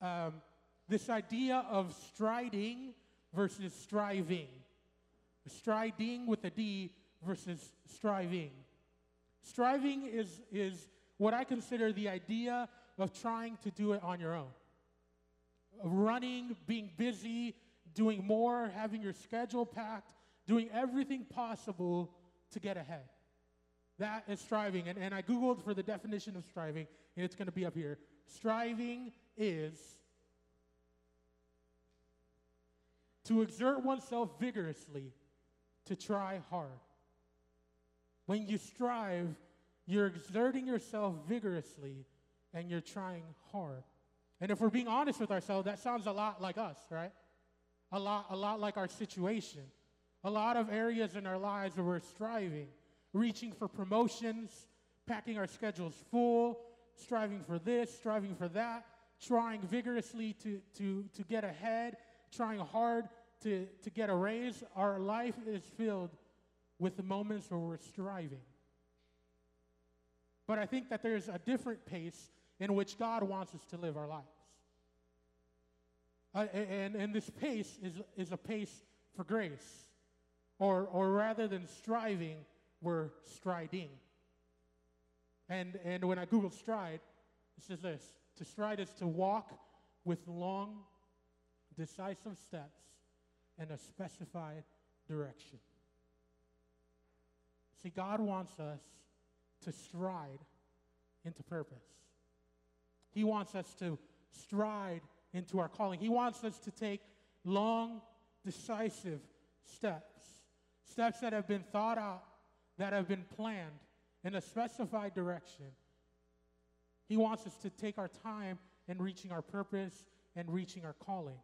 um, this idea of striding versus striving. Striding with a D versus striving. Striving is, is what I consider the idea of trying to do it on your own. Running, being busy, doing more, having your schedule packed, doing everything possible to get ahead. That is striving. And, and I Googled for the definition of striving, and it's going to be up here. Striving is to exert oneself vigorously, to try hard. When you strive, you're exerting yourself vigorously and you're trying hard. And if we're being honest with ourselves, that sounds a lot like us, right? A lot, a lot like our situation. A lot of areas in our lives where we're striving, reaching for promotions, packing our schedules full, striving for this, striving for that, trying vigorously to, to, to get ahead, trying hard to, to get a raise. Our life is filled with the moments where we're striving. But I think that there's a different pace in which God wants us to live our lives. Uh, and, and this pace is, is a pace for grace. Or, or rather than striving, we're striding. And, and when I Google stride, it says this to stride is to walk with long, decisive steps in a specified direction. See, God wants us to stride into purpose. He wants us to stride into our calling. He wants us to take long, decisive steps, steps that have been thought out, that have been planned in a specified direction. He wants us to take our time in reaching our purpose and reaching our calling.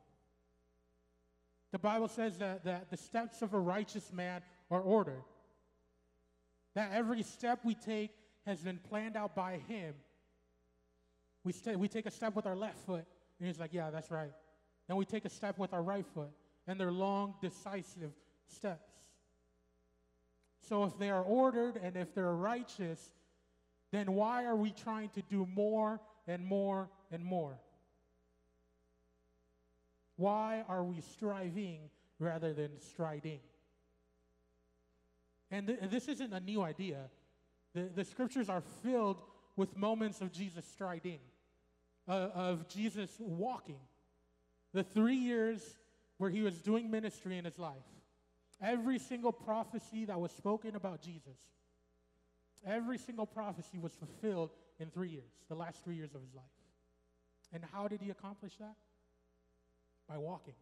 The Bible says that, that the steps of a righteous man are ordered, that every step we take has been planned out by Him. We, st- we take a step with our left foot, and He's like, Yeah, that's right. Then we take a step with our right foot, and they're long, decisive steps. So if they are ordered and if they're righteous, then why are we trying to do more and more and more? Why are we striving rather than striding? And, th- this isn't a new idea. The, the scriptures are filled with moments of Jesus striding, uh, of Jesus walking. The three years where he was doing ministry in his life, every single prophecy that was spoken about Jesus, every single prophecy was fulfilled in three years, the last three years of his life. And how did he accomplish that? By walking.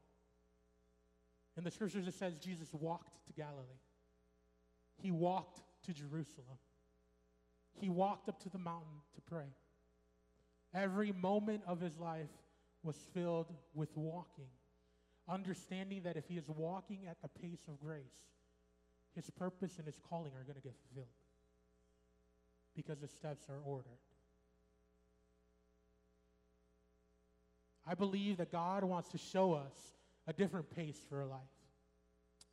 In the scriptures, it says Jesus walked to Galilee, he walked to Jerusalem he walked up to the mountain to pray. Every moment of his life was filled with walking, understanding that if he is walking at the pace of grace, his purpose and his calling are going to get fulfilled because the steps are ordered. I believe that God wants to show us a different pace for life.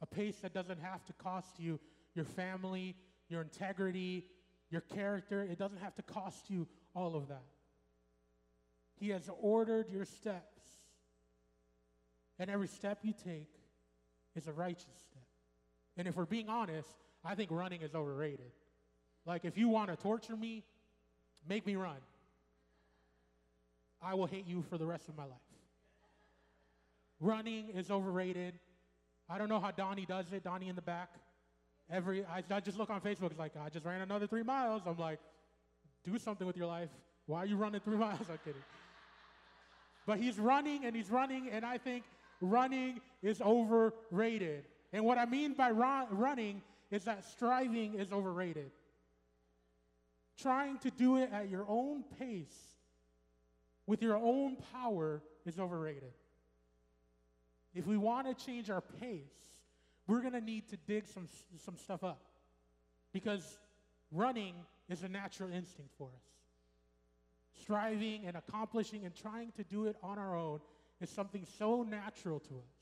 A pace that doesn't have to cost you your family, your integrity, your character. It doesn't have to cost you all of that. He has ordered your steps. And every step you take is a righteous step. And if we're being honest, I think running is overrated. Like, if you want to torture me, make me run. I will hate you for the rest of my life. Running is overrated. I don't know how Donnie does it, Donnie in the back. Every I, I just look on Facebook. It's like I just ran another three miles. I'm like, do something with your life. Why are you running three miles? I'm kidding. But he's running and he's running, and I think running is overrated. And what I mean by run, running is that striving is overrated. Trying to do it at your own pace with your own power is overrated. If we want to change our pace, we're going to need to dig some, some stuff up because running is a natural instinct for us. Striving and accomplishing and trying to do it on our own is something so natural to us.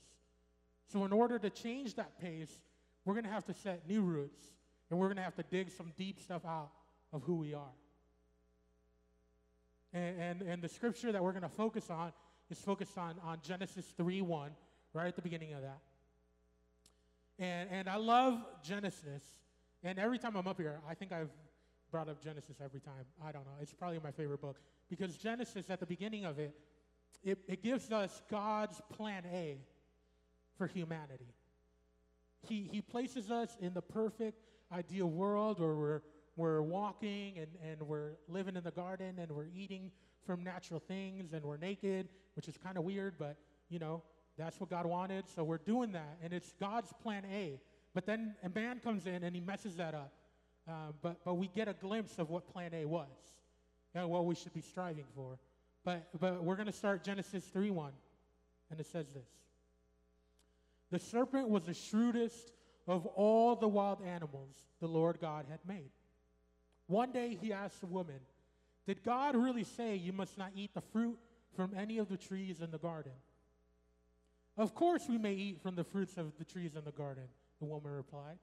So, in order to change that pace, we're going to have to set new roots and we're going to have to dig some deep stuff out of who we are. And, and, and the scripture that we're going to focus on is focused on, on Genesis 3 1, right at the beginning of that. And, and I love Genesis. And every time I'm up here, I think I've brought up Genesis every time. I don't know. It's probably my favorite book. Because Genesis, at the beginning of it, it, it gives us God's plan A for humanity. He, he places us in the perfect, ideal world where we're, we're walking and, and we're living in the garden and we're eating from natural things and we're naked, which is kind of weird, but you know, that's what God wanted. So we're doing that. And it's God's plan A. But then a man comes in and he messes that up. Uh, but, but we get a glimpse of what plan A was and what we should be striving for. But, but we're going to start Genesis 3 1. And it says this The serpent was the shrewdest of all the wild animals the Lord God had made. One day he asked the woman, Did God really say you must not eat the fruit from any of the trees in the garden? Of course, we may eat from the fruits of the trees in the garden, the woman replied.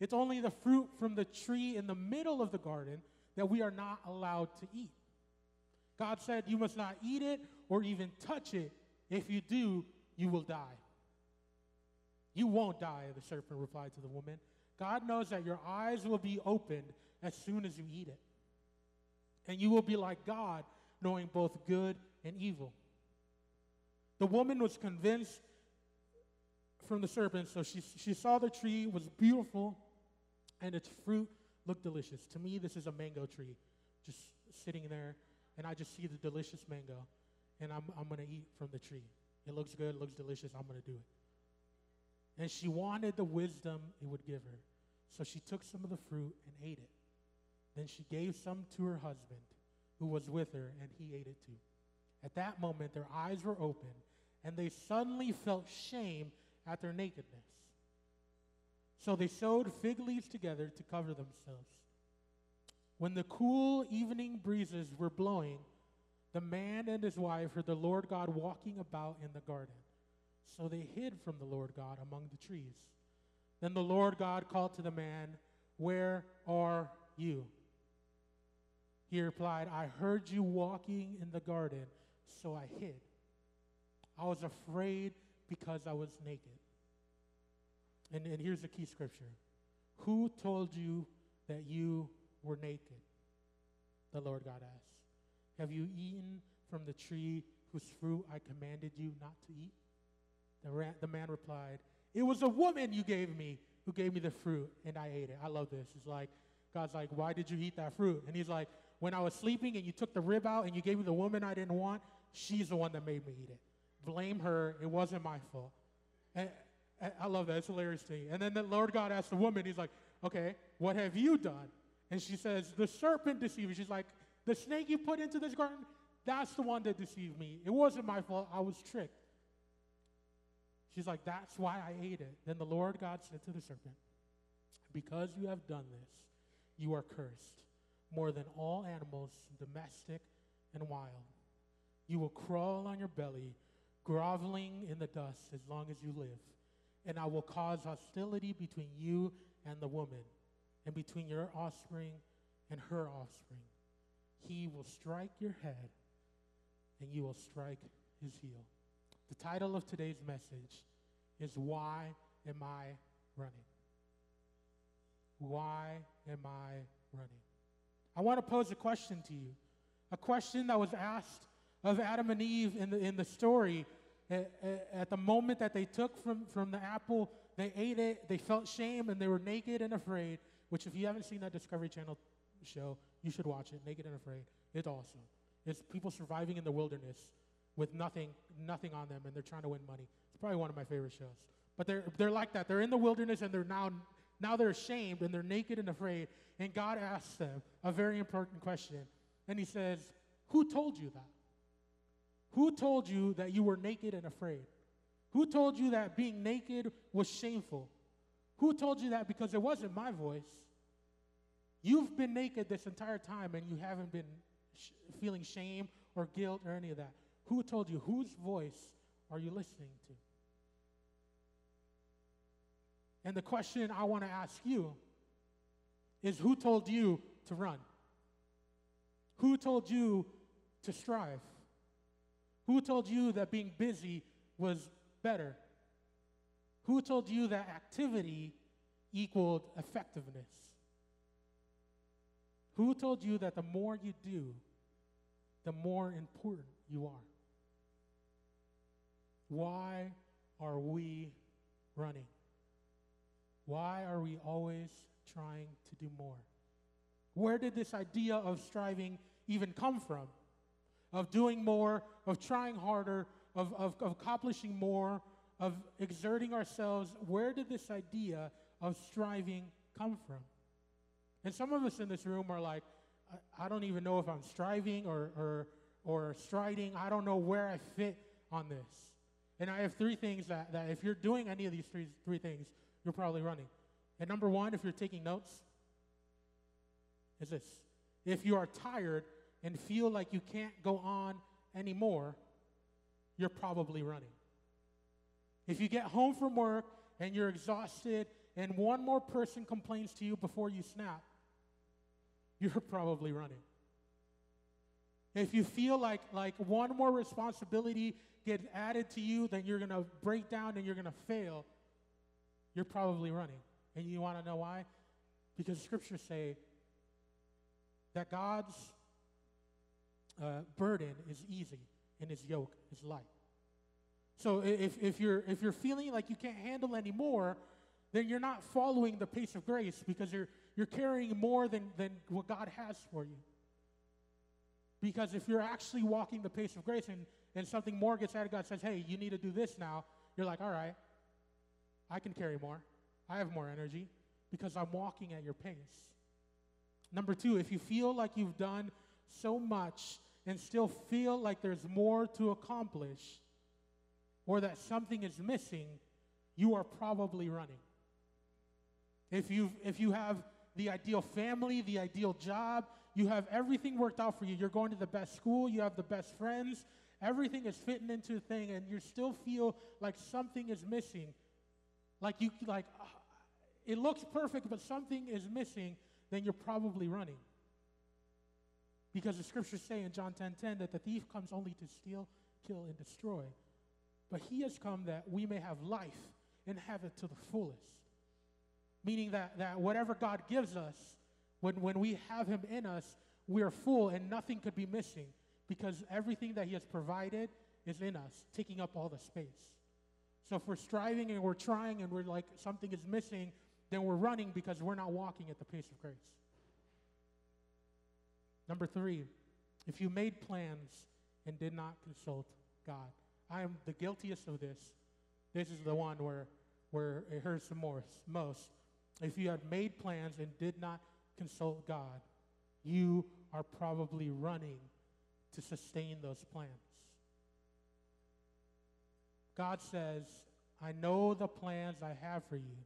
It's only the fruit from the tree in the middle of the garden that we are not allowed to eat. God said, You must not eat it or even touch it. If you do, you will die. You won't die, the serpent replied to the woman. God knows that your eyes will be opened as soon as you eat it. And you will be like God, knowing both good and evil. The woman was convinced from the serpent, so she, she saw the tree was beautiful and its fruit looked delicious. To me, this is a mango tree just sitting there, and I just see the delicious mango, and I'm, I'm going to eat from the tree. It looks good, it looks delicious, I'm going to do it. And she wanted the wisdom it would give her. So she took some of the fruit and ate it. Then she gave some to her husband, who was with her, and he ate it too. At that moment, their eyes were open, and they suddenly felt shame at their nakedness. So they sewed fig leaves together to cover themselves. When the cool evening breezes were blowing, the man and his wife heard the Lord God walking about in the garden. So they hid from the Lord God among the trees. Then the Lord God called to the man, Where are you? He replied, I heard you walking in the garden, so I hid. I was afraid because I was naked. And, and here's the key scripture Who told you that you were naked? The Lord God asked. Have you eaten from the tree whose fruit I commanded you not to eat? The, ra- the man replied, It was a woman you gave me who gave me the fruit, and I ate it. I love this. It's like, God's like, Why did you eat that fruit? And he's like, When I was sleeping and you took the rib out and you gave me the woman I didn't want, she's the one that made me eat it. Blame her. It wasn't my fault. And, I love that. It's hilarious to me. And then the Lord God asked the woman, He's like, Okay, what have you done? And she says, The serpent deceived me. She's like, The snake you put into this garden, that's the one that deceived me. It wasn't my fault. I was tricked. She's like, That's why I ate it. Then the Lord God said to the serpent, Because you have done this, you are cursed more than all animals, domestic and wild. You will crawl on your belly, groveling in the dust as long as you live and I will cause hostility between you and the woman, and between your offspring and her offspring. He will strike your head, and you will strike his heel. The title of today's message is Why Am I Running? Why am I running? I want to pose a question to you. A question that was asked of Adam and Eve in the, in the story at, the moment that they took from, from the apple, they ate it, they felt shame, and they were naked and afraid. Which, if you haven't seen that Discovery Channel show, you should watch it. Naked and Afraid. It's awesome. It's people surviving in the wilderness with nothing, nothing on them, and they're trying to win money. It's probably one of my favorite shows. But they're, they're like that. They're in the wilderness, and they're now, now they're ashamed, and they're naked and afraid. And God asks them a very important question. And He says, Who told you that? Who told you that you were naked and afraid? Who told you that being naked was shameful? Who told you that? Because it wasn't my voice. You've been naked this entire time and you haven't been sh- feeling shame or guilt or any of that. Who told you? Whose voice are you listening to? And the question I want to ask you is who told you to run? Who told you to strive? Who told you that being busy was better? Who told you that activity equaled effectiveness? Who told you that the more you do, the more important you are? Why are we running? Why are we always trying to do more? Where did this idea of striving even come from? Of doing more, of trying harder, of, of, of accomplishing more, of exerting ourselves. Where did this idea of striving come from? And some of us in this room are like, I, I don't even know if I'm striving or, or, or striding. I don't know where I fit on this. And I have three things that, that if you're doing any of these three, three things, you're probably running. And number one, if you're taking notes, is this. If you are tired and feel like you can't go on anymore, you're probably running. If you get home from work and you're exhausted and one more person complains to you before you snap, you're probably running. If you feel like, like one more responsibility gets added to you, then you're going to break down and you're going to fail, you're probably running. And you want to know why? Because scriptures say that God's uh, burden is easy and his yoke is light. So if, if, you're, if you're feeling like you can't handle anymore, then you're not following the pace of grace because you're, you're carrying more than, than what God has for you. Because if you're actually walking the pace of grace and, and something more gets added, God says, hey, you need to do this now, you're like, all right, I can carry more. I have more energy because I'm walking at your pace. Number two, if you feel like you've done so much and still feel like there's more to accomplish or that something is missing, you are probably running. If, you if you have the ideal family, the ideal job, you have everything worked out for you. You're going to the best school, you have the best friends, everything is fitting into a thing, and you still feel like something is missing. Like you like uh, it looks perfect, but something is missing then you're probably running. Because the scriptures say in John 10:10 10, 10, that the thief comes only to steal, kill, and destroy. But he has come that we may have life and have it to the fullest. Meaning that, that whatever God gives us, when, when we have him in us, we are full and nothing could be missing because everything that he has provided is in us, taking up all the space. So if we're striving and we're trying and we're like something is missing, then we're running because we're not walking at the pace of grace. Number three, if you made plans and did not consult God, I am the guiltiest of this. This is the one where, where it hurts the most, most. If you had made plans and did not consult God, you are probably running to sustain those plans. God says, I know the plans I have for you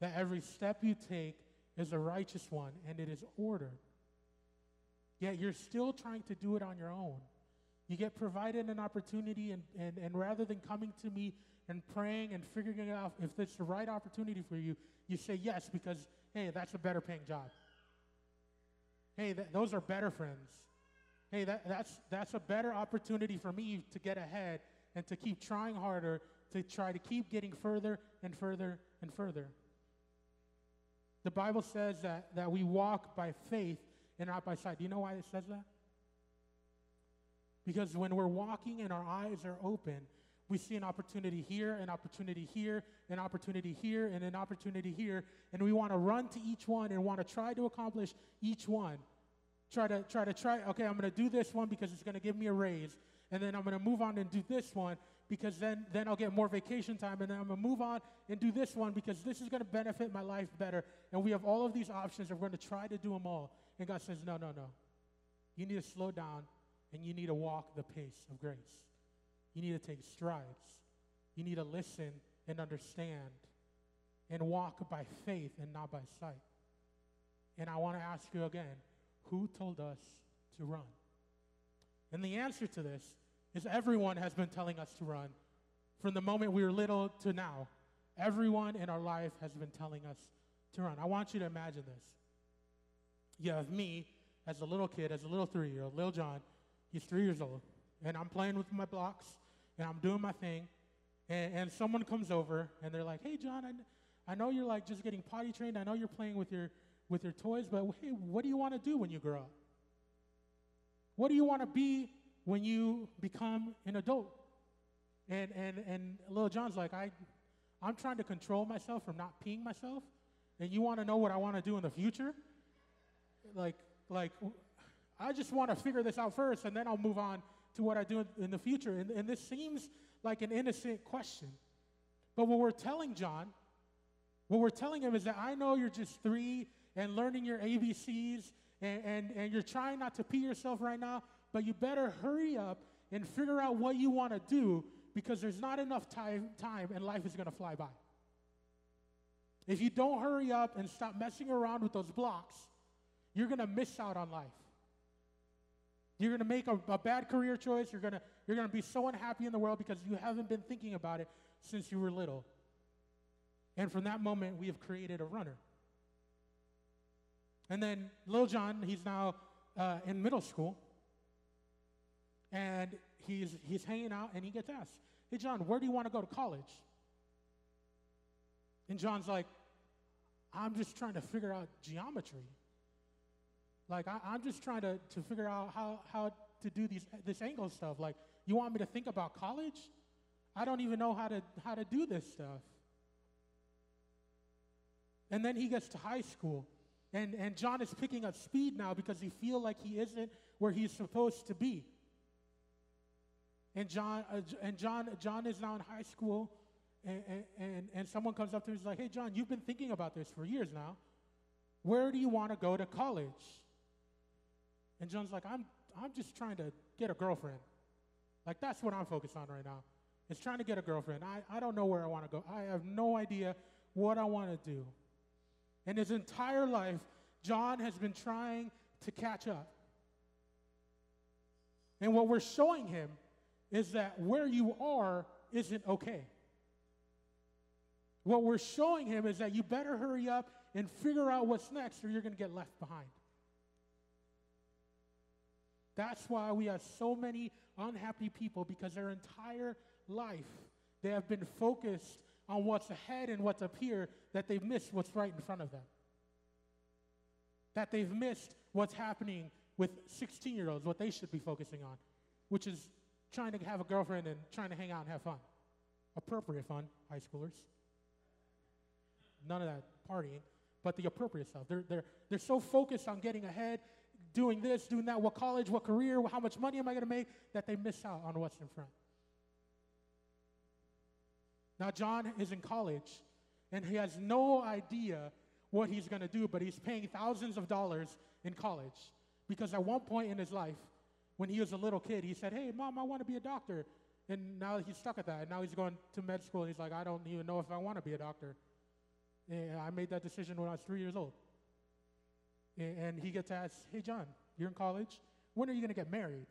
that every step you take is a righteous one and it is ordered. Yet you're still trying to do it on your own. You get provided an opportunity, and, and, and rather than coming to me and praying and figuring out if it's the right opportunity for you, you say yes because, hey, that's a better paying job. Hey, th- those are better friends. Hey, that, that's, that's a better opportunity for me to get ahead and to keep trying harder to try to keep getting further and further and further. The Bible says that, that we walk by faith and not by sight. Do you know why it says that? Because when we're walking and our eyes are open, we see an opportunity here, an opportunity here, an opportunity here, and an opportunity here, and we want to run to each one and want to try to accomplish each one. Try to try to try. Okay, I'm going to do this one because it's going to give me a raise, and then I'm going to move on and do this one because then, then I'll get more vacation time and then I'm going to move on and do this one because this is going to benefit my life better. And we have all of these options and we're going to try to do them all. And God says, no, no, no. You need to slow down and you need to walk the pace of grace. You need to take strides. You need to listen and understand and walk by faith and not by sight. And I want to ask you again who told us to run? And the answer to this is everyone has been telling us to run. From the moment we were little to now, everyone in our life has been telling us to run. I want you to imagine this. You have me as a little kid, as a little three year old, little John. He's three years old. and I'm playing with my blocks, and I'm doing my thing, and, and someone comes over, and they're like, "Hey, John, I, I know you're like just getting potty trained. I know you're playing with your with your toys, but hey, what do you want to do when you grow up? What do you want to be when you become an adult?" And and and little John's like, "I, I'm trying to control myself from not peeing myself, and you want to know what I want to do in the future? Like, like." I just want to figure this out first, and then I'll move on to what I do in the future. And, and this seems like an innocent question. But what we're telling John, what we're telling him is that I know you're just three and learning your ABCs, and, and, and you're trying not to pee yourself right now, but you better hurry up and figure out what you want to do because there's not enough time, time and life is going to fly by. If you don't hurry up and stop messing around with those blocks, you're going to miss out on life. You're going to make a, a, bad career choice. You're going to you're going to be so unhappy in the world because you haven't been thinking about it since you were little. And from that moment, we have created a runner. And then Lil John, he's now uh, in middle school, and he's he's hanging out, and he gets asked, "Hey, John, where do you want to go to college?" And John's like, "I'm just trying to figure out geometry." Like, I, am just trying to, to figure out how, how to do these, this angle stuff. Like, you want me to think about college? I don't even know how to, how to do this stuff. And then he gets to high school. And, and John is picking up speed now because he feels like he isn't where he's supposed to be. And John, uh, and John, John is now in high school, and, and, and someone comes up to him and is like, hey, John, you've been thinking about this for years now. Where do you want to go to college? And John's like, I'm, I'm just trying to get a girlfriend. Like, that's what I'm focused on right now. It's trying to get a girlfriend. I, I don't know where I want to go. I have no idea what I want to do. And his entire life, John has been trying to catch up. And what we're showing him is that where you are isn't okay. What we're showing him is that you better hurry up and figure out what's next or you're going to get left behind. That's why we have so many unhappy people because their entire life they have been focused on what's ahead and what's up here that they've missed what's right in front of them. That they've missed what's happening with 16 year olds, what they should be focusing on, which is trying to have a girlfriend and trying to hang out and have fun. Appropriate fun, high schoolers. None of that partying, but the appropriate stuff. They're, they're, they're so focused on getting ahead doing this, doing that, what college, what career, how much money am I going to make, that they miss out on what's in front. Now, John is in college, and he has no idea what he's going to do, but he's paying thousands of dollars in college. Because at one point in his life, when he was a little kid, he said, Hey, mom, I want to be a doctor. And now he's stuck at that. And now he's going to med school, and he's like, I don't even know if I want to be a doctor. And I made that decision when I was three years old. And he gets asked, Hey, John, you're in college. When are you going to get married?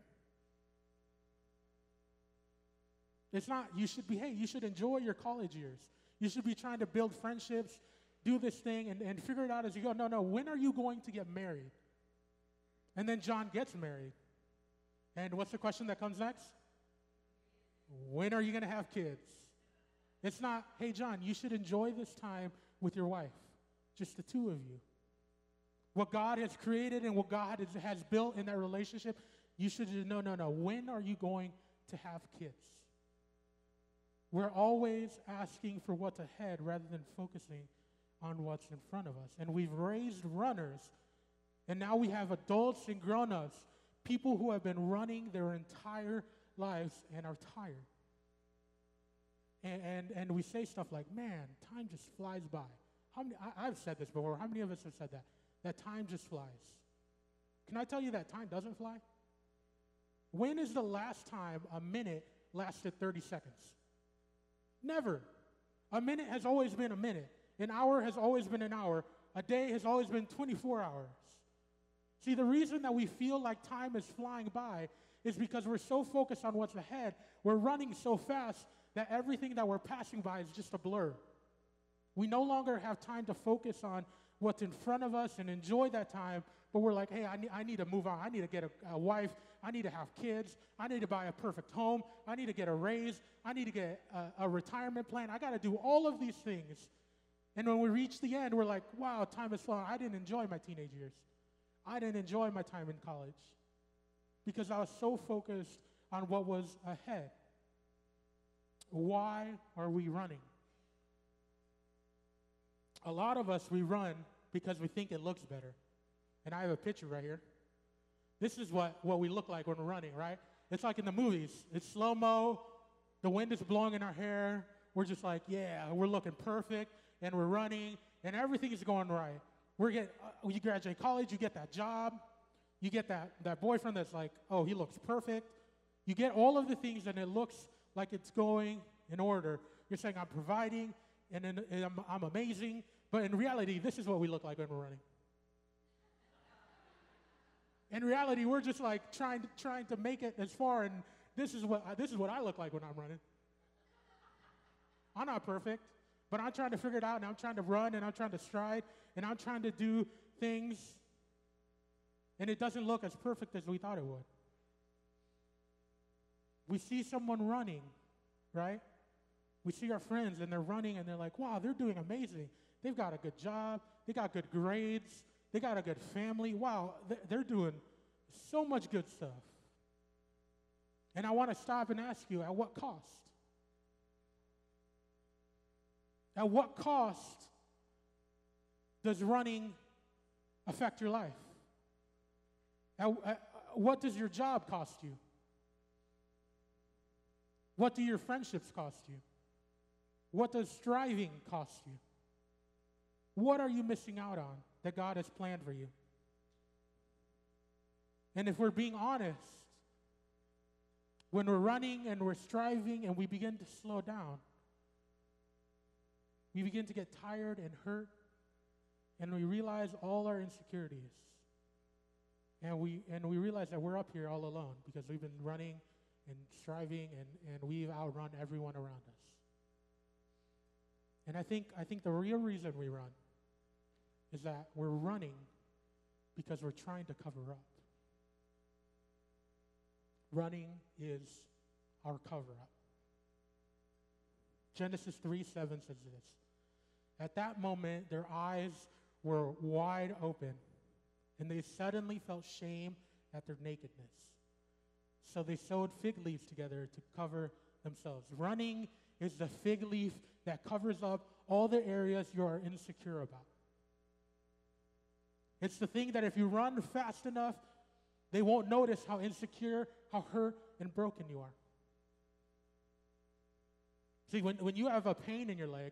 It's not, you should be, hey, you should enjoy your college years. You should be trying to build friendships, do this thing, and, and figure it out as you go. No, no, when are you going to get married? And then John gets married. And what's the question that comes next? When are you going to have kids? It's not, hey, John, you should enjoy this time with your wife, just the two of you what God has created and what God has, built in that relationship, you should no, no, no. When are you going to have kids? We're always asking for what's ahead rather than focusing on what's in front of us. And we've raised runners, and now we have adults and grown ups, people who have been running their entire lives and are tired. And, and, and we say stuff like, man, time just flies by. How many, I, I've said this before. How many of us have said that? that time just flies. Can I tell you that time doesn't fly? When is the last time a minute lasted 30 seconds? Never. A minute has always been a minute. An hour has always been an hour. A day has always been 24 hours. See, the reason that we feel like time is flying by is because we're so focused on what's ahead. We're running so fast that everything that we're passing by is just a blur. We no longer have time to focus on what's in front of us and enjoy that time, but we're like, hey, I need, I need to move on. I need to get a, a wife. I need to have kids. I need to buy a perfect home. I need to get a raise. I need to get a, a retirement plan. I got to do all of these things. And when we reach the end, we're like, wow, time is flown. I didn't enjoy my teenage years. I didn't enjoy my time in college because I was so focused on what was ahead. Why are we running? A lot of us, we run because we think it looks better. And I have a picture right here. This is what, what we look like when we're running, right? It's like in the movies. It's slow mo, the wind is blowing in our hair. We're just like, yeah, we're looking perfect, and we're running, and everything is going right. We're get, uh, you graduate college, you get that job, you get that, that boyfriend that's like, oh, he looks perfect. You get all of the things, and it looks like it's going in order. You're saying, I'm providing, and, and I'm, I'm amazing, but in reality, this is what we look like when we're running. In reality, we're just like trying to, trying to make it as far, and this is what this is what I look like when I'm running. I'm not perfect, but I'm trying to figure it out, and I'm trying to run, and I'm trying to stride, and I'm trying to do things, and it doesn't look as perfect as we thought it would. We see someone running, right? We see our friends, and they're running, and they're like, wow, they're doing amazing. They've got a good job, they got good grades, they got a good family. Wow, they're doing so much good stuff. And I want to stop and ask you at what cost? At what cost does running affect your life? At, at, what does your job cost you? What do your friendships cost you? What does striving cost you? What are you missing out on? That God has planned for you. And if we're being honest, when we're running and we're striving and we begin to slow down, we begin to get tired and hurt, and we realize all our insecurities. And we, and we realize that we're up here all alone because we've been running and striving and, and we've outrun everyone around us. And I think, I think the real reason we run is that we're running because we're trying to cover up. Running is our cover up. Genesis 3 7 says this. At that moment, their eyes were wide open, and they suddenly felt shame at their nakedness. So they sewed fig leaves together to cover themselves. Running is the fig leaf that covers up all the areas you are insecure about. It's the thing that if you run fast enough, they won't notice how insecure, how hurt, and broken you are. See, when, when you have a pain in your leg,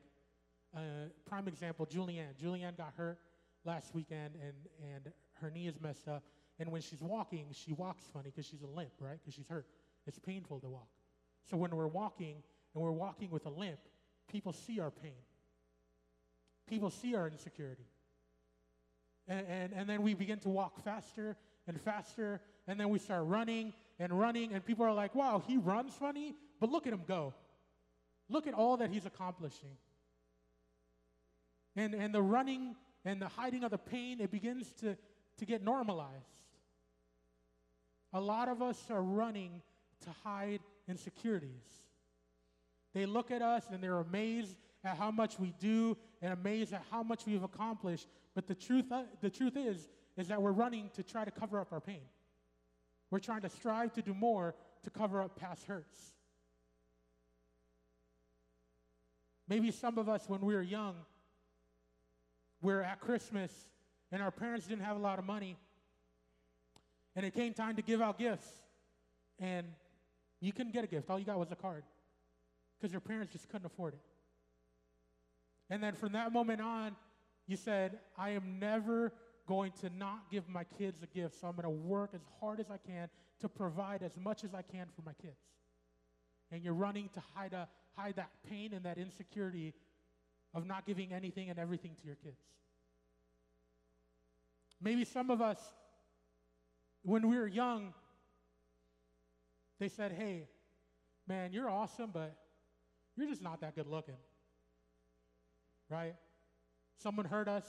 uh, prime example, Julianne. Julianne got hurt last weekend, and, and her knee is messed up. And when she's walking, she walks funny because she's a limp, right? Because she's hurt. It's painful to walk. So when we're walking and we're walking with a limp, people see our pain. People see our insecurity. And, and, and then we begin to walk faster and faster. And then we start running and running. And people are like, wow, he runs funny, but look at him go. Look at all that he's accomplishing. And, and the running and the hiding of the pain, it begins to, to get normalized. A lot of us are running to hide insecurities. They look at us and they're amazed at how much we do and amazed at how much we've accomplished. But the truth, uh, the truth is, is that we're running to try to cover up our pain. We're trying to strive to do more to cover up past hurts. Maybe some of us, when we were young, we're at Christmas and our parents didn't have a lot of money. And it came time to give out gifts. And you couldn't get a gift, all you got was a card because your parents just couldn't afford it. And then from that moment on, you said, I am never going to not give my kids a gift, so I'm going to work as hard as I can to provide as much as I can for my kids. And you're running to hide, a, hide that pain and that insecurity of not giving anything and everything to your kids. Maybe some of us, when we were young, they said, Hey, man, you're awesome, but you're just not that good looking right? Someone hurt us,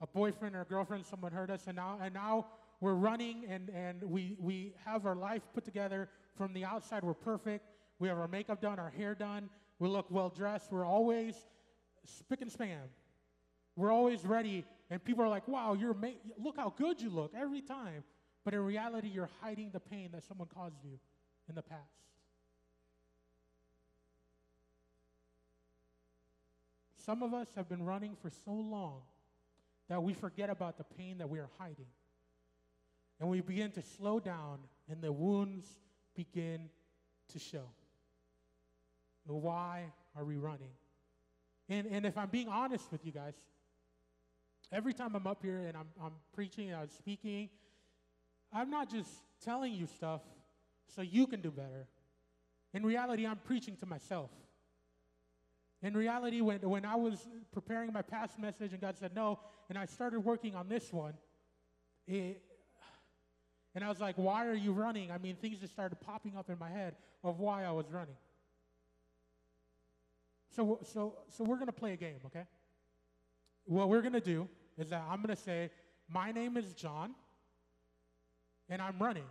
a boyfriend or a girlfriend, someone hurt us, and now, and now we're running and, and we, we have our life put together. From the outside, we're perfect. We have our makeup done, our hair done. We look well dressed. We're always spick and span. We're always ready. And people are like, wow, you're ma- look how good you look every time. But in reality, you're hiding the pain that someone caused you in the past. Some of us have been running for so long that we forget about the pain that we are hiding. And we begin to slow down, and the wounds begin to show. Why are we running? And, and if I'm being honest with you guys, every time I'm up here and I'm, I'm preaching and I'm speaking, I'm not just telling you stuff so you can do better. In reality, I'm preaching to myself. In reality, when, when I was preparing my past message and God said no, and I started working on this one, it, and I was like, why are you running? I mean, things just started popping up in my head of why I was running. So, so, so we're going to play a game, okay? What we're going to do is that I'm going to say, my name is John, and I'm running.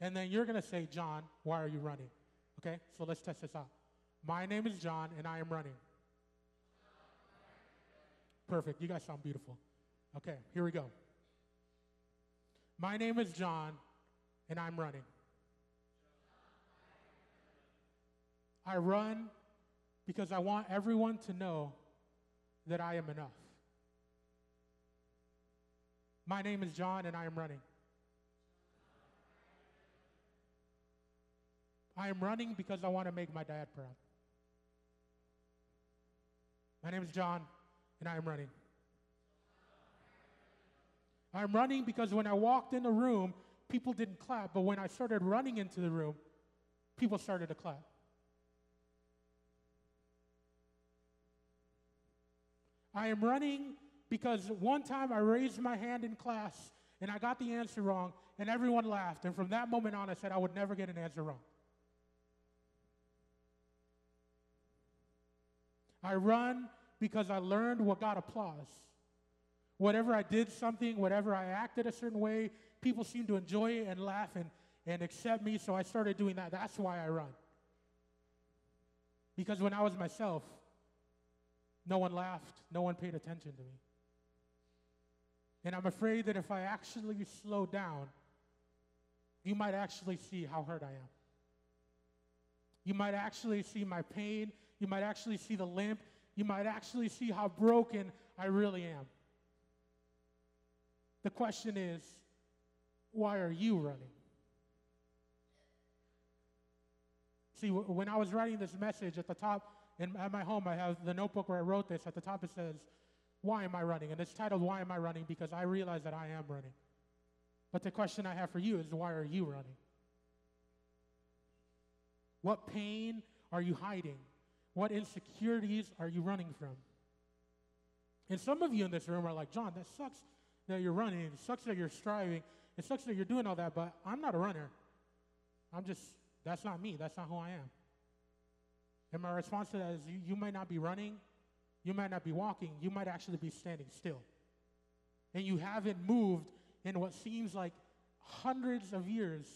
And then you're going to say, John, why are you running? Okay? So let's test this out. My name is John, and I am running. Perfect. You guys sound beautiful. Okay, here we go. My name is John, and I'm running. I run because I want everyone to know that I am enough. My name is John, and I am running. I am running because I want to make my dad proud. My name is John, and I am running. I'm running because when I walked in the room, people didn't clap, but when I started running into the room, people started to clap. I am running because one time I raised my hand in class and I got the answer wrong, and everyone laughed. And from that moment on, I said I would never get an answer wrong. I run because I learned what got applause. Whatever I did something, whatever I acted a certain way, people seemed to enjoy it and laugh and, and accept me, so I started doing that. That's why I run. Because when I was myself, no one laughed, no one paid attention to me. And I'm afraid that if I actually slow down, you might actually see how hurt I am. You might actually see my pain. You might actually see the limp. You might actually see how broken I really am. The question is, why are you running? See, when I was writing this message at the top, in, at my home, I have the notebook where I wrote this. At the top, it says, Why am I running? And it's titled, Why Am I Running? Because I realize that I am running. But the question I have for you is, Why are you running? What pain are you hiding? What insecurities are you running from? And some of you in this room are like, John, that sucks that you're running. It sucks that you're striving. It sucks that you're doing all that, but I'm not a runner. I'm just, that's not me. That's not who I am. And my response to that is you, you might not be running, you might not be walking, you might actually be standing still. And you haven't moved in what seems like hundreds of years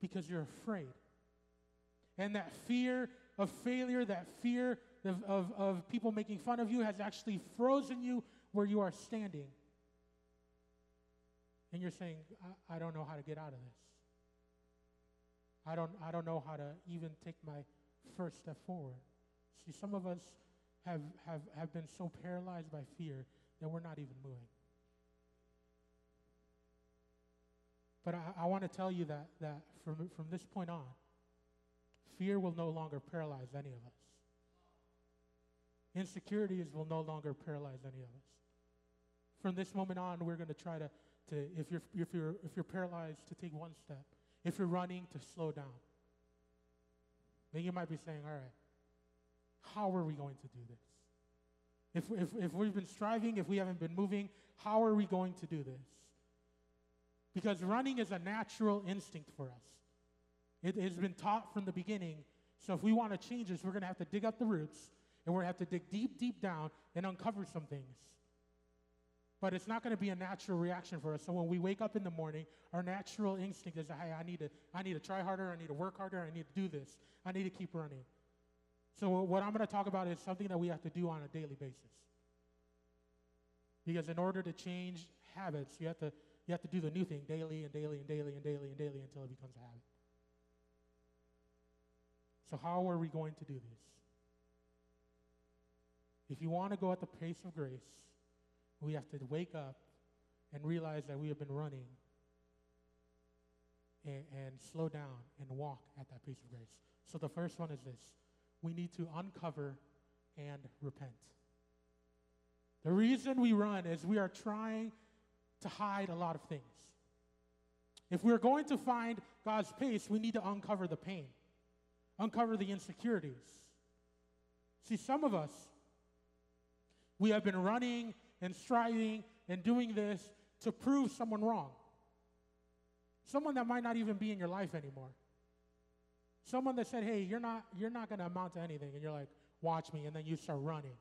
because you're afraid. And that fear of failure, that fear of, of, of people making fun of you has actually frozen you where you are standing and you're saying, I, I don't know how to get out of this. I don't, I don't know how to even take my first step forward. See, some of us have, have, have been so paralyzed by fear that we're not even moving. But I, I want to tell you that, that from, from this point on, fear will no longer paralyze any of us. Insecurities will no longer paralyze any of us. From this moment on, we're going to try to to if you're if you're if you're paralyzed to take one step, if you're running to slow down. Then you might be saying, all right, how are we going to do this? If, if, if we've been striving, if we haven't been moving, how are we going to do this? Because running is a natural instinct for us. It has been taught from the beginning. So if we want to change this, we're going to have to dig up the roots and we're going to have to dig deep, deep down and uncover some things. but it's not going to be a natural reaction for us. So when we wake up in the morning, our natural instinct is, hey, I need to, I need to try harder, I need to work harder, I need to do this, I need to keep running. So what I'm going to talk about is something that we have to do on a daily basis. Because in order to change habits, you have to you have to do the new thing daily and daily and daily and daily and daily until it becomes a habit. So how are we going to do this? If you want to go at the pace of grace, we have to wake up and realize that we have been running and, and slow down and walk at that pace of grace. So the first one is this we need to uncover and repent. The reason we run is we are trying to hide a lot of things. If we're going to find God's pace, we need to uncover the pain, uncover the insecurities. See, some of us, we have been running and striving and doing this to prove someone wrong. Someone that might not even be in your life anymore. Someone that said, hey, you're not, you're not going to amount to anything. And you're like, watch me. And then you start running.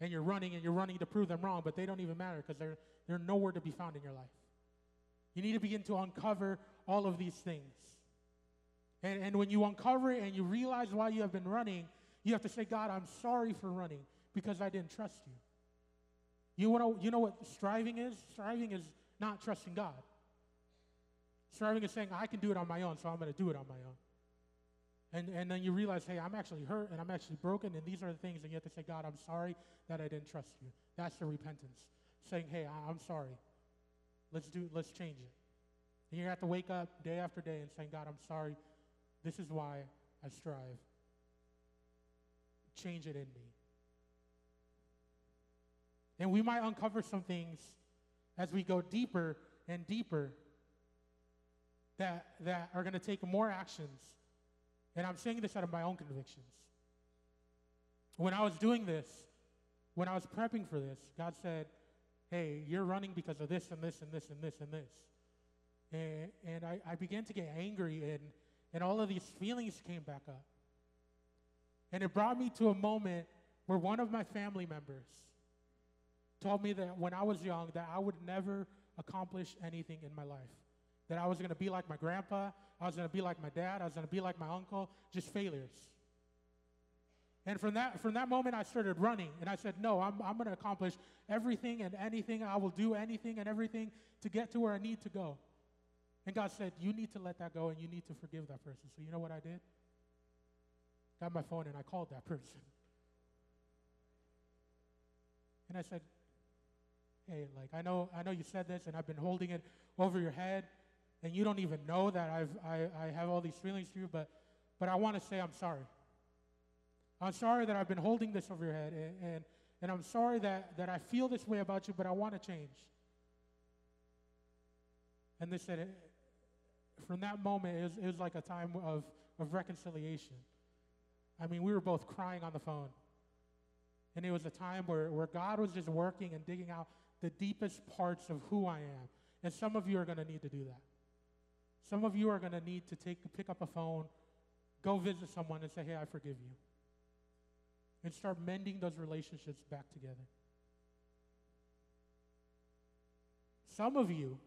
And you're running and you're running to prove them wrong, but they don't even matter because they're, they're nowhere to be found in your life. You need to begin to uncover all of these things. And, and when you uncover it and you realize why you have been running, you have to say, God, I'm sorry for running because I didn't trust you. You, wanna, you know what striving is? Striving is not trusting God. Striving is saying, I can do it on my own, so I'm going to do it on my own. And, and then you realize, hey, I'm actually hurt and I'm actually broken, and these are the things, and you have to say, God, I'm sorry that I didn't trust you. That's the repentance. Saying, hey, I, I'm sorry. Let's do let's change it. And you have to wake up day after day and saying, God, I'm sorry. This is why I strive. Change it in me. And we might uncover some things as we go deeper and deeper that, that are going to take more actions and I'm saying this out of my own convictions. When I was doing this, when I was prepping for this, God said, Hey, you're running because of this and this and this and this and this. And, and I, I began to get angry, and, and all of these feelings came back up. And it brought me to a moment where one of my family members told me that when I was young that I would never accomplish anything in my life. That I was going to be like my grandpa, I was going to be like my dad, I was going to be like my uncle, just failures. And from that, from that moment, I started running. And I said, No, I'm, I'm going to accomplish everything and anything. I will do anything and everything to get to where I need to go. And God said, You need to let that go and you need to forgive that person. So you know what I did? Got my phone and I called that person. And I said, Hey, like I know I know you said this and I've been holding it over your head and you don't even know that I've, I, I have all these feelings for you, but, but I want to say I'm sorry. I'm sorry that I've been holding this over your head, and, and, and I'm sorry that, that I feel this way about you, but I want to change. And they said, from that moment, it was, it was like a time of, of reconciliation. I mean, we were both crying on the phone. And it was a time where, where God was just working and digging out the deepest parts of who I am. And some of you are going to need to do that. Some of you are going to need to take, pick up a phone, go visit someone, and say, hey, I forgive you. And start mending those relationships back together. Some of you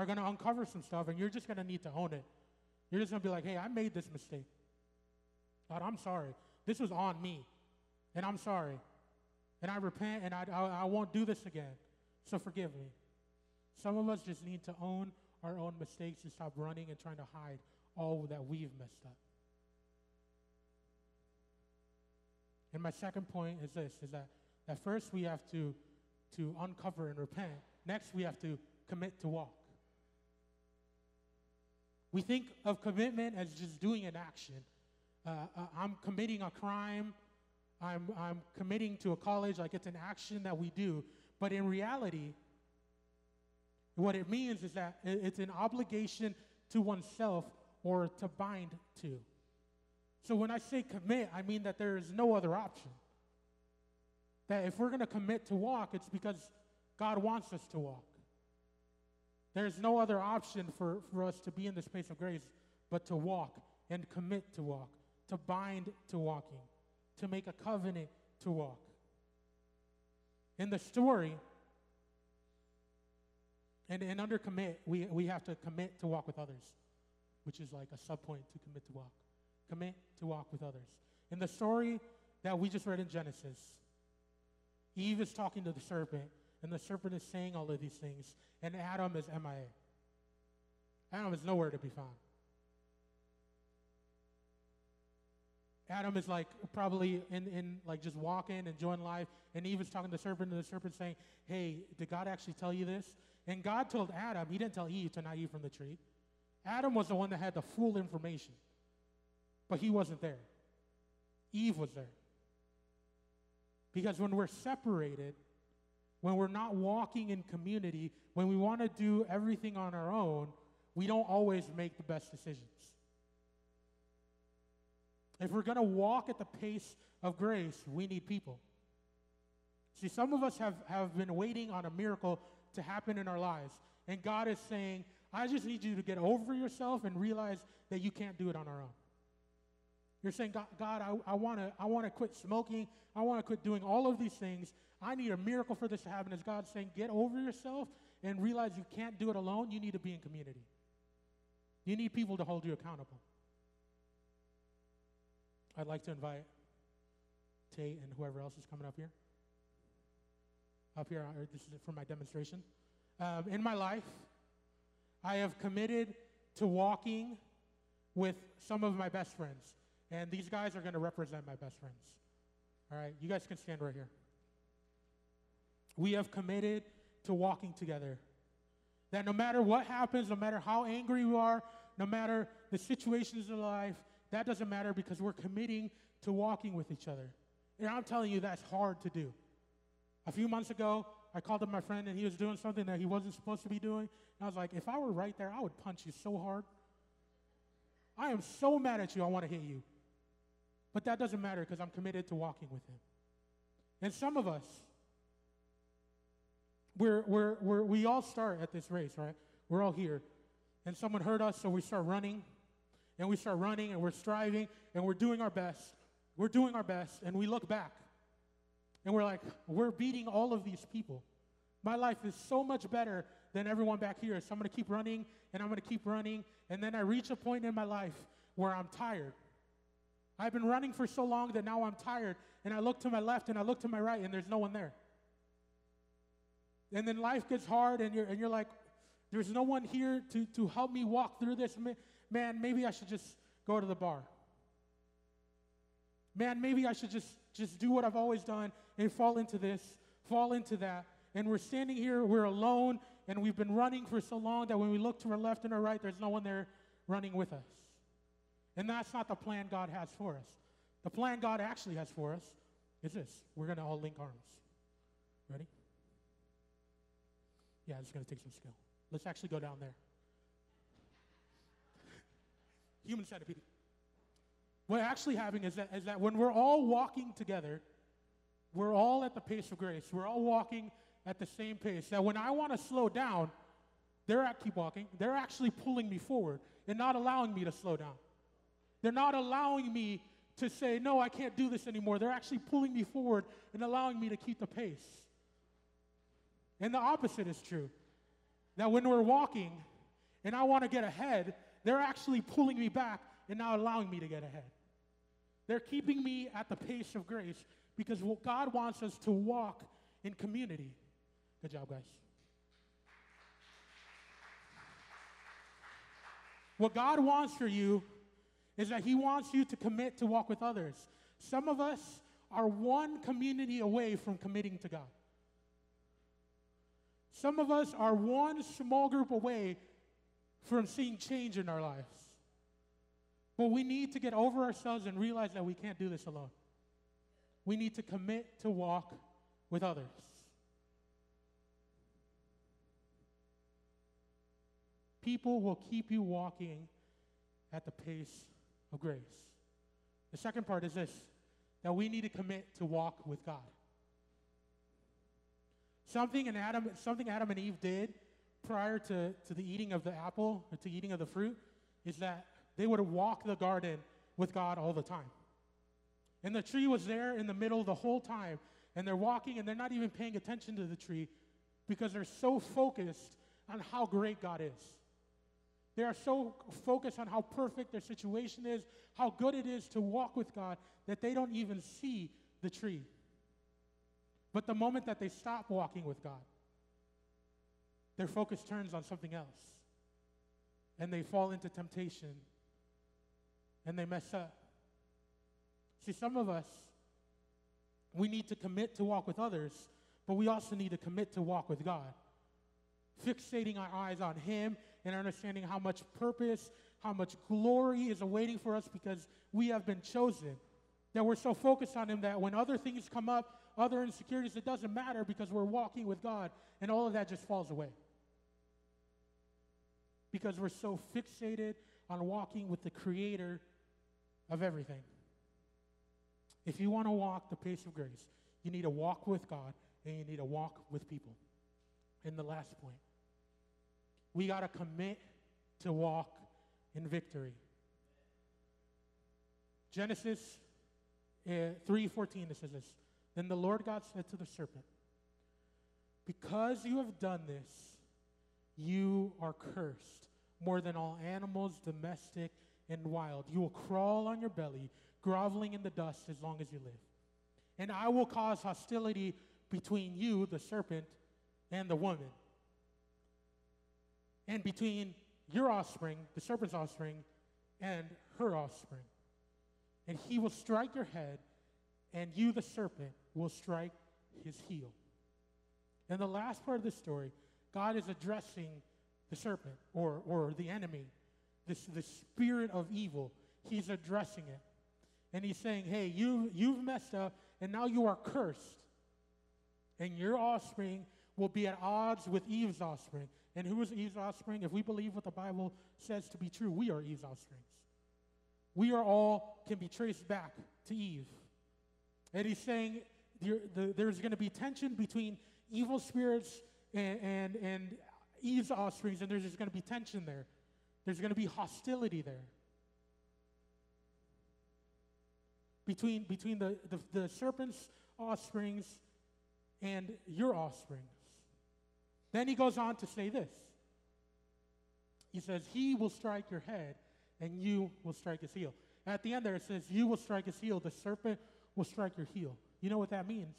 are going to uncover some stuff, and you're just going to need to own it. You're just going to be like, hey, I made this mistake. God, I'm sorry. This was on me, and I'm sorry. And I repent, and I, I, I won't do this again. So forgive me. Some of us just need to own our own mistakes and stop running and trying to hide all that we've messed up. And my second point is this is that, that first we have to, to uncover and repent. Next, we have to commit to walk. We think of commitment as just doing an action. Uh, uh, I'm committing a crime. I'm, I'm committing to a college. Like it's an action that we do. But in reality, what it means is that it's an obligation to oneself or to bind to. So when I say commit, I mean that there is no other option. That if we're going to commit to walk, it's because God wants us to walk. There's no other option for, for us to be in the space of grace but to walk and commit to walk, to bind to walking, to make a covenant to walk. In the story, And, and under commit, we, we have to commit to walk with others, which is like a sub point to commit to walk. Commit to walk with others. In the story that we just read in Genesis, Eve is talking to the serpent, and the serpent is saying all of these things, and Adam is MIA. Adam is nowhere to be found. Adam is like probably in, in like just walking, enjoying life, and Eve is talking to the serpent, and the serpent saying, Hey, did God actually tell you this? And God told Adam, He didn't tell Eve to not eat from the tree. Adam was the one that had the full information, but he wasn't there. Eve was there. Because when we're separated, when we're not walking in community, when we want to do everything on our own, we don't always make the best decisions. If we're going to walk at the pace of grace, we need people. See, some of us have, have been waiting on a miracle to happen in our lives. And God is saying, I just need you to get over yourself and realize that you can't do it on our own. You're saying, God, God I, I want to I wanna quit smoking. I want to quit doing all of these things. I need a miracle for this to happen. Is God saying, get over yourself and realize you can't do it alone? You need to be in community. You need people to hold you accountable. I'd like to invite Tate and whoever else is coming up here. Up here, this is for my demonstration. Um, in my life, I have committed to walking with some of my best friends. And these guys are going to represent my best friends. All right, you guys can stand right here. We have committed to walking together. That no matter what happens, no matter how angry we are, no matter the situations in life, that doesn't matter because we're committing to walking with each other. And I'm telling you, that's hard to do. A few months ago, I called up my friend and he was doing something that he wasn't supposed to be doing. And I was like, if I were right there, I would punch you so hard. I am so mad at you, I want to hit you. But that doesn't matter because I'm committed to walking with him. And some of us, we're, we're, we're, we all start at this race, right? We're all here. And someone hurt us, so we start running. And we start running and we're striving and we're doing our best. We're doing our best. And we look back and we're like, we're beating all of these people. My life is so much better than everyone back here. So I'm going to keep running and I'm going to keep running. And then I reach a point in my life where I'm tired. I've been running for so long that now I'm tired. And I look to my left and I look to my right and there's no one there. And then life gets hard and you're, and you're like, there's no one here to, to help me walk through this man, maybe I should just go to the bar. Man, maybe I should just, just do what I've always done and fall into this, fall into that. And we're standing here, we're alone, and we've been running for so long that when we look to our left and our right, there's no one there running with us. And that's not the plan God has for us. The plan God actually has for us is this we're going to all link arms. Ready? Yeah, it's going to take some skill. Let's actually go down there human centipede. What actually happening is that, is that when we're all walking together, we're all at the pace of grace. We're all walking at the same pace. That when I want to slow down, they're at keep walking. They're actually pulling me forward and not allowing me to slow down. They're not allowing me to say, no, I can't do this anymore. They're actually pulling me forward and allowing me to keep the pace. And the opposite is true. That when we're walking and I want to get ahead, they're actually pulling me back and now allowing me to get ahead. They're keeping me at the pace of grace because God wants us to walk in community. Good job, guys. What God wants for you is that He wants you to commit to walk with others. Some of us are one community away from committing to God. Some of us are one small group away from seeing change in our lives. But we need to get over ourselves and realize that we can't do this alone. We need to commit to walk with others. People will keep you walking at the pace of grace. The second part is this that we need to commit to walk with God. Something, in Adam, something Adam and Eve did prior to, to the eating of the apple, or to eating of the fruit, is that they would walk the garden with God all the time. And the tree was there in the middle the whole time. And they're walking and they're not even paying attention to the tree because they're so focused on how great God is. They are so focused on how perfect their situation is, how good it is to walk with God, that they don't even see the tree. But the moment that they stop walking with God, their focus turns on something else. And they fall into temptation and they mess up. See, some of us, we need to commit to walk with others, but we also need to commit to walk with God. Fixating our eyes on Him and understanding how much purpose, how much glory is awaiting for us because we have been chosen. That we're so focused on Him that when other things come up, other insecurities, it doesn't matter because we're walking with God and all of that just falls away. Because we're so fixated on walking with the Creator of everything. If you want to walk the pace of grace, you need to walk with God and you need to walk with people. And the last point we got to commit to walk in victory. Genesis uh, 3:14 it says this. Then the Lord God said to the serpent, "Because you have done this, you are cursed more than all animals, domestic and wild. You will crawl on your belly, groveling in the dust as long as you live. And I will cause hostility between you, the serpent, and the woman, and between your offspring, the serpent's offspring, and her offspring. And he will strike your head, and you, the serpent, will strike his heel. In the last part of the story, God is addressing the serpent or, or the enemy, this, the spirit of evil. He's addressing it. And he's saying, hey, you, you've messed up, and now you are cursed. And your offspring will be at odds with Eve's offspring. And who is Eve's offspring? If we believe what the Bible says to be true, we are Eve's offsprings. We are all can be traced back to Eve. And he's saying the, there's going to be tension between evil spirits and, and, and Eve's offsprings, and there's just going to be tension there. There's going to be hostility there. Between, between the, the, the serpent's offsprings and your offsprings. Then he goes on to say this. He says, He will strike your head, and you will strike his heel. At the end there, it says, You will strike his heel. The serpent will strike your heel. You know what that means?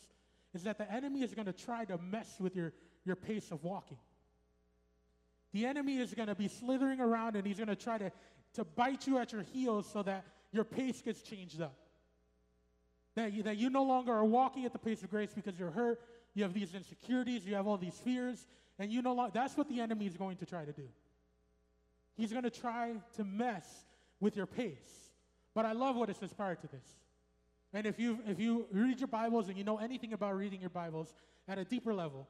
Is that the enemy is going to try to mess with your, your pace of walking. The enemy is going to be slithering around and he's going to try to, to bite you at your heels so that your pace gets changed up. That you, that you no longer are walking at the pace of grace because you're hurt, you have these insecurities, you have all these fears, and you no longer, that's what the enemy is going to try to do. He's going to try to mess with your pace. But I love what it says prior to this. And if you if you read your Bibles and you know anything about reading your Bibles at a deeper level,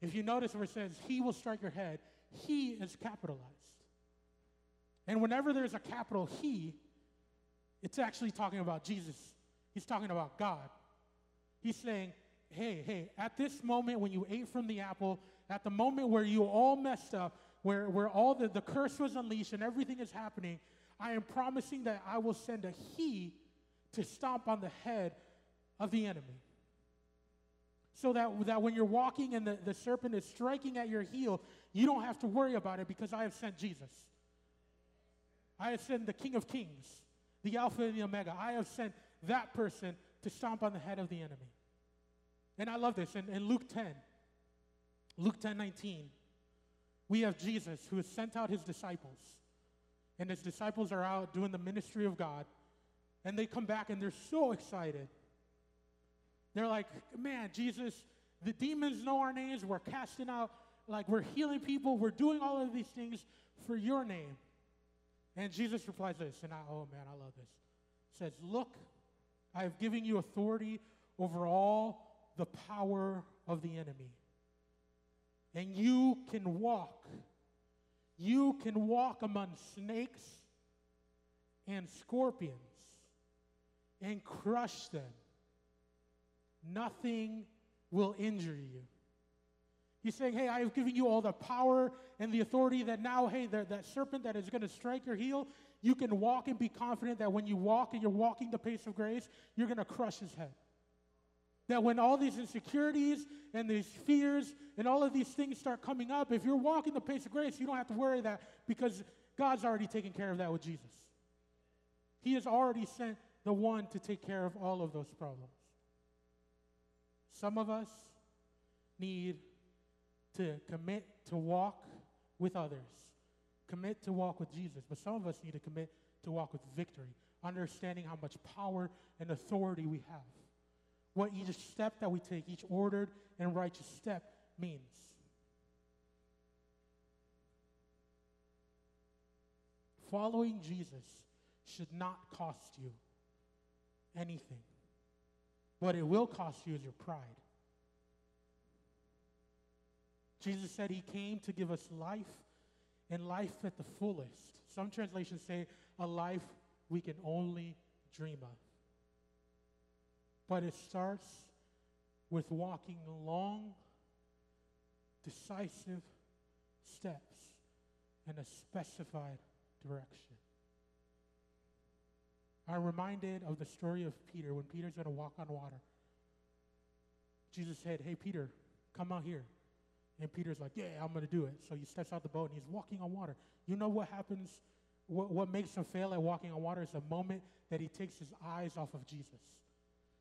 if you notice where it says he will strike your head, he is capitalized. And whenever there's a capital He, it's actually talking about Jesus. He's talking about God. He's saying, hey, hey, at this moment when you ate from the apple, at the moment where you all messed up, where, where all the, the curse was unleashed and everything is happening, I am promising that I will send a He to stomp on the head of the enemy. So that, that when you're walking and the, the serpent is striking at your heel, you don't have to worry about it because I have sent Jesus. I have sent the King of Kings, the Alpha and the Omega. I have sent that person to stomp on the head of the enemy. And I love this. In, in Luke 10, Luke 10 19, we have Jesus who has sent out his disciples. And his disciples are out doing the ministry of God. And they come back and they're so excited. They're like, man, Jesus, the demons know our names. We're casting out like we're healing people, we're doing all of these things for your name. And Jesus replies this, and I, oh man, I love this. Says, Look, I have given you authority over all the power of the enemy. And you can walk. You can walk among snakes and scorpions and crush them. Nothing will injure you. He's saying, hey, I have given you all the power and the authority that now, hey, that, that serpent that is going to strike your heel, you can walk and be confident that when you walk and you're walking the pace of grace, you're going to crush his head. That when all these insecurities and these fears and all of these things start coming up, if you're walking the pace of grace, you don't have to worry that because God's already taken care of that with Jesus. He has already sent the one to take care of all of those problems. Some of us need to commit to walk with others, commit to walk with Jesus, but some of us need to commit to walk with victory, understanding how much power and authority we have, what each step that we take, each ordered and righteous step means. Following Jesus should not cost you anything. What it will cost you is your pride. Jesus said he came to give us life and life at the fullest. Some translations say a life we can only dream of. But it starts with walking long, decisive steps in a specified direction. I'm reminded of the story of Peter when Peter's going to walk on water. Jesus said, Hey, Peter, come out here. And Peter's like, Yeah, I'm going to do it. So he steps out the boat and he's walking on water. You know what happens? What, what makes him fail at walking on water is the moment that he takes his eyes off of Jesus.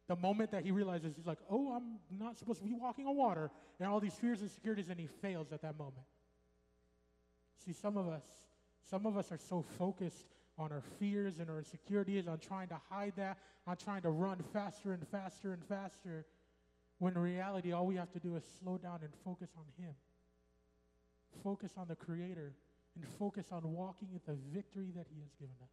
The moment that he realizes he's like, Oh, I'm not supposed to be walking on water, and all these fears and insecurities, and he fails at that moment. See, some of us, some of us are so focused on our fears and our insecurities, on trying to hide that, on trying to run faster and faster and faster, when in reality, all we have to do is slow down and focus on Him. Focus on the Creator and focus on walking in the victory that He has given us.